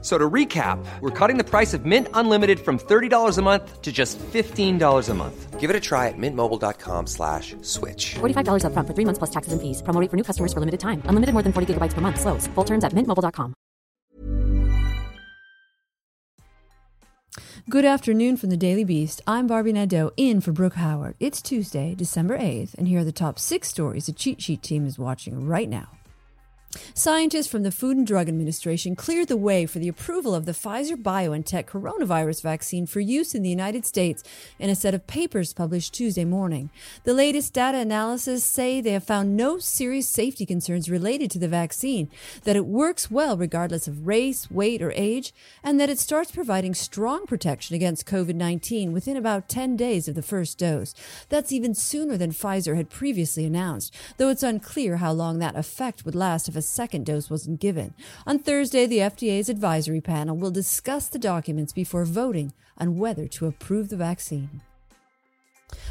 So to recap, we're cutting the price of Mint Unlimited from $30 a month to just $15 a month. Give it a try at mintmobile.com slash switch. $45 upfront for three months plus taxes and fees. Promo rate for new customers for limited time. Unlimited more than 40 gigabytes per month. Slows. Full terms at mintmobile.com. Good afternoon from the Daily Beast. I'm Barbie Nadeau in for Brooke Howard. It's Tuesday, December 8th, and here are the top six stories the cheat sheet team is watching right now. Scientists from the Food and Drug Administration cleared the way for the approval of the Pfizer BioNTech coronavirus vaccine for use in the United States in a set of papers published Tuesday morning. The latest data analysis say they have found no serious safety concerns related to the vaccine, that it works well regardless of race, weight, or age, and that it starts providing strong protection against COVID-19 within about 10 days of the first dose. That's even sooner than Pfizer had previously announced, though it's unclear how long that effect would last if a second dose wasn't given. On Thursday, the FDA's advisory panel will discuss the documents before voting on whether to approve the vaccine.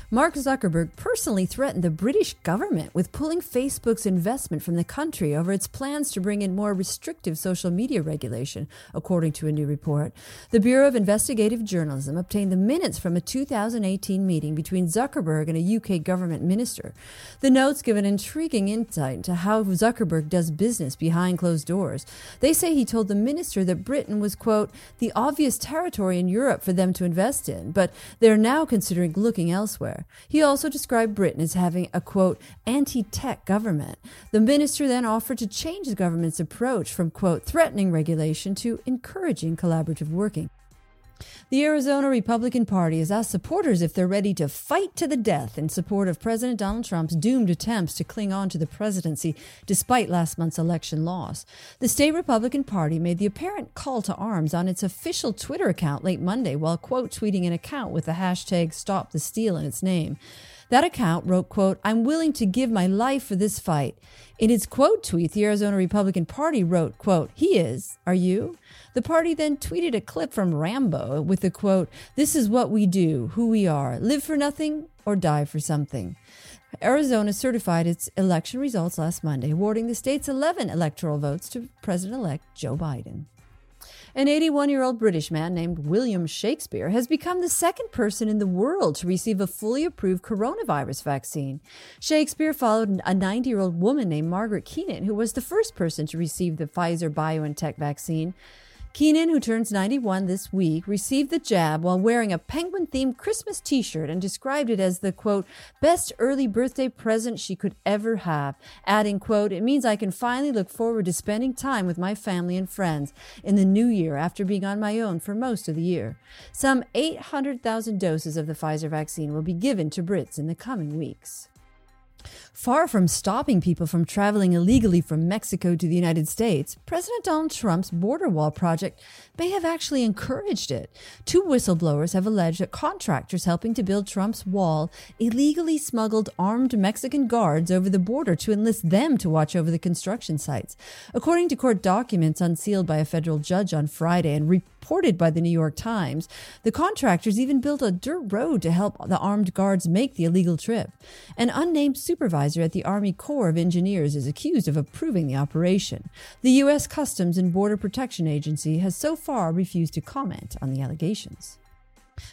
Mark Zuckerberg personally threatened the British government with pulling Facebook's investment from the country over its plans to bring in more restrictive social media regulation, according to a new report. The Bureau of Investigative Journalism obtained the minutes from a 2018 meeting between Zuckerberg and a UK government minister. The notes give an intriguing insight into how Zuckerberg does business behind closed doors. They say he told the minister that Britain was, quote, the obvious territory in Europe for them to invest in, but they're now considering looking elsewhere. He also described Britain as having a quote, anti tech government. The minister then offered to change the government's approach from quote, threatening regulation to encouraging collaborative working. The Arizona Republican Party has asked supporters if they're ready to fight to the death in support of President Donald Trump's doomed attempts to cling on to the presidency despite last month's election loss. The state Republican Party made the apparent call to arms on its official Twitter account late Monday while quote tweeting an account with the hashtag Stop the Steal in its name. That account wrote, quote, I'm willing to give my life for this fight. In its quote tweet, the Arizona Republican Party wrote, quote, he is, are you? The party then tweeted a clip from Rambo with the quote, this is what we do, who we are, live for nothing or die for something. Arizona certified its election results last Monday, awarding the state's 11 electoral votes to President elect Joe Biden. An 81 year old British man named William Shakespeare has become the second person in the world to receive a fully approved coronavirus vaccine. Shakespeare followed a 90 year old woman named Margaret Keenan, who was the first person to receive the Pfizer BioNTech vaccine. Keenan, who turns 91 this week, received the jab while wearing a penguin themed Christmas t shirt and described it as the quote, best early birthday present she could ever have, adding, quote, it means I can finally look forward to spending time with my family and friends in the new year after being on my own for most of the year. Some 800,000 doses of the Pfizer vaccine will be given to Brits in the coming weeks. Far from stopping people from traveling illegally from Mexico to the United States, President Donald Trump's border wall project may have actually encouraged it. Two whistleblowers have alleged that contractors helping to build Trump's wall illegally smuggled armed Mexican guards over the border to enlist them to watch over the construction sites. According to court documents unsealed by a federal judge on Friday and reported by the New York Times, the contractors even built a dirt road to help the armed guards make the illegal trip. An unnamed supervisor at the Army Corps of Engineers is accused of approving the operation. The U.S. Customs and Border Protection Agency has so far refused to comment on the allegations.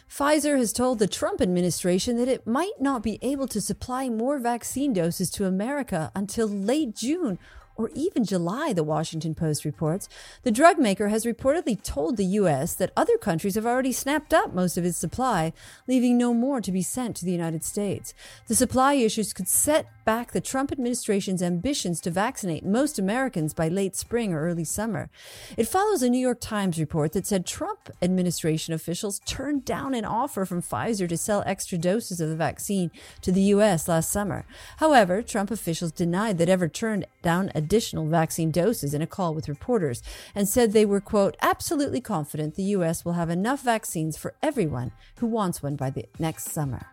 Pfizer has told the Trump administration that it might not be able to supply more vaccine doses to America until late June or even July, the Washington Post reports. The drug maker has reportedly told the U.S. that other countries have already snapped up most of its supply, leaving no more to be sent to the United States. The supply issues could set back the Trump administration's ambitions to vaccinate most Americans by late spring or early summer. It follows a New York Times report that said Trump administration officials turned down an offer from Pfizer to sell extra doses of the vaccine to the U.S. last summer. However, Trump officials denied that ever turned down additional vaccine doses in a call with reporters and said they were, quote, absolutely confident the U.S. will have enough vaccines for everyone who wants one by the next summer.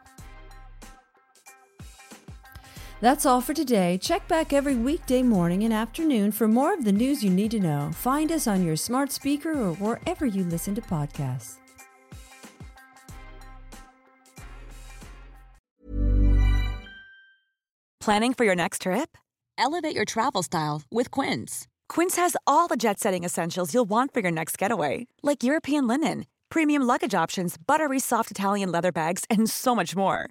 That's all for today. Check back every weekday morning and afternoon for more of the news you need to know. Find us on your smart speaker or wherever you listen to podcasts. Planning for your next trip? Elevate your travel style with Quince. Quince has all the jet setting essentials you'll want for your next getaway, like European linen, premium luggage options, buttery soft Italian leather bags, and so much more.